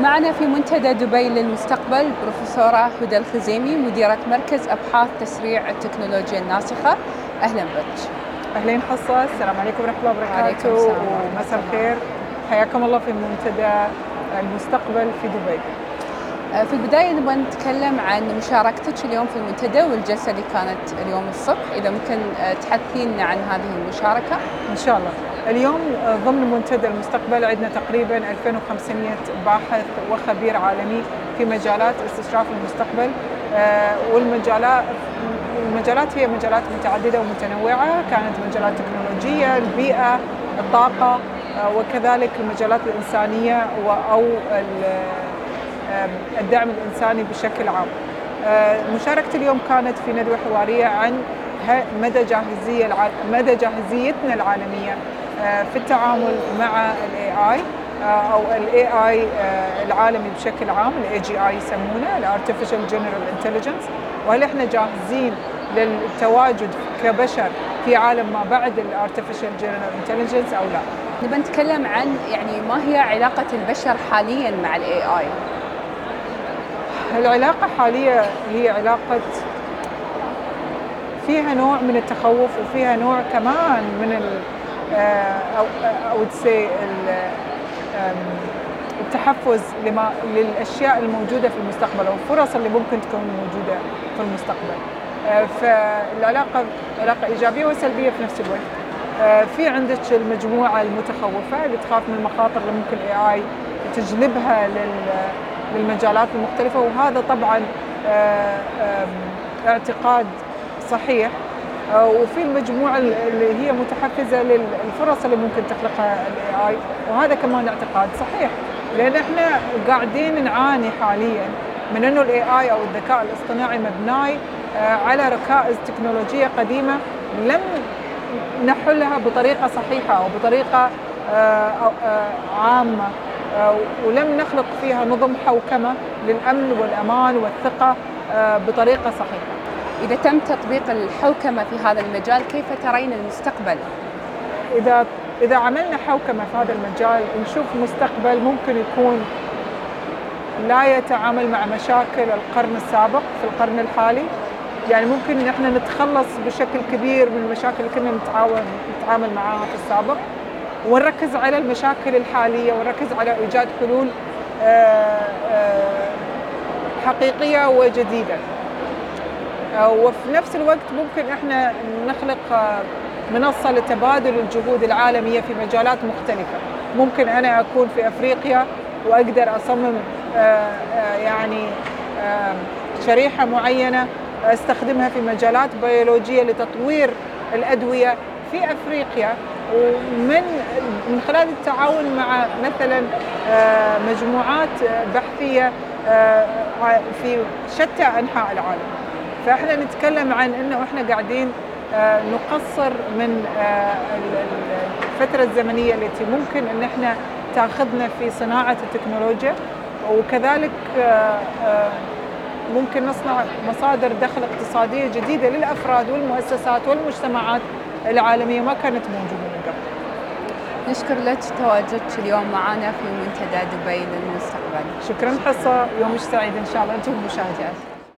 معنا في منتدى دبي للمستقبل بروفيسورة هدى الخزيمي مديرة مركز أبحاث تسريع التكنولوجيا الناسخة. أهلا بك. أهلين حصة. السلام عليكم ورحمة الله وبركاته. ورحمة ومساء. الخير. حياكم الله في منتدى المستقبل في دبي. في البداية نبغى نتكلم عن مشاركتك اليوم في المنتدى والجلسة اللي كانت اليوم الصبح إذا ممكن آه، تحدثينا عن هذه المشاركة؟ إن شاء الله. اليوم آه، ضمن منتدى المستقبل عندنا تقريبا 2500 باحث وخبير عالمي في مجالات استشراف المستقبل. آه، والمجالات المجالات هي مجالات متعددة ومتنوعة. كانت مجالات تكنولوجية البيئه الطاقه آه، وكذلك المجالات الإنسانية و- أو ال- آم، الدعم الإنساني بشكل عام. آه، مشاركتي اليوم كانت في ندوة حوارية عن مدى جاهزية الع- مدى جاهزيتنا العالمية آه، في التعامل مع ال AI أو ال AI العالمي بشكل عام ال AGI يسمونه ال artificial general intelligence وهل إحنا جاهزين للتواجد كبشر في عالم ما بعد ال artificial general intelligence أو لا؟ نبغى نتكلم عن يعني ما هي علاقة البشر حاليا مع ال A I العلاقة حاليا هي علاقة فيها نوع من التخوف وفيها نوع كمان من ال آه، أو تسي التحفز لما للأشياء الموجودة في المستقبل أو الفرص اللي ممكن تكون موجودة في المستقبل. آه، فالعلاقة علاقة إيجابية وسلبية في نفس الوقت. آه، في عندك المجموعة المتخوفة اللي تخاف من المخاطر اللي ممكن اي تجلبها لل للمجالات المختلفة وهذا طبعا آه، اعتقاد صحيح. آه، وفي المجموعة اللي هي متحفزة للفرص اللي ممكن تخلقها ال AI وهذا كمان اعتقاد صحيح. لأن إحنا قاعدين نعاني حاليا من إنه ال AI أو الذكاء الاصطناعي مبني آه، على ركائز تكنولوجية قديمة لم نحلها بطريقة صحيحة أو بطريقة عامة. ولم نخلق فيها نظم حوكمة للأمن والأمان والثقة آه، بطريقة صحيحة. إذا تم تطبيق الحوكمة في هذا المجال كيف ترين المستقبل؟ إذا إذا عملنا حوكمة في هذا المجال نشوف مستقبل ممكن يكون لا يتعامل مع مشاكل القرن السابق في القرن الحالي. يعني ممكن ان إحنا نتخلص بشكل كبير من المشاكل اللي كنا نتعامل معاها في السابق. ونركز على المشاكل الحالية ونركز على إيجاد حلول آه، آه، حقيقية وجديدة. آه، وفي نفس الوقت ممكن إحنا نخلق منصة لتبادل الجهود العالمية في مجالات مختلفة. ممكن أنا أكون في أفريقيا وأقدر أصمم يعني شريحة معينة أستخدمها في مجالات بيولوجية لتطوير الأدوية في أفريقيا. ومن من خلال التعاون مع مثلا آه، مجموعات آه، بحثية آه، في شتى أنحاء العالم فإحنا نتكلم عن إنه إحنا قاعدين نقصر من ال- ال- الفترة الزمنية التي ممكن إن إحنا تاخذنا في صناعة التكنولوجيا وكذلك ممكن نصنع مصادر دخل اقتصادية جديدة للأفراد والمؤسسات والمجتمعات العالمية ما كانت موجودة. نشكر لك تواجدك اليوم معنا في منتدى دبي للمستقبل شكرا حصة يومك سعيد إن شاء الله أنتم المشاهدين.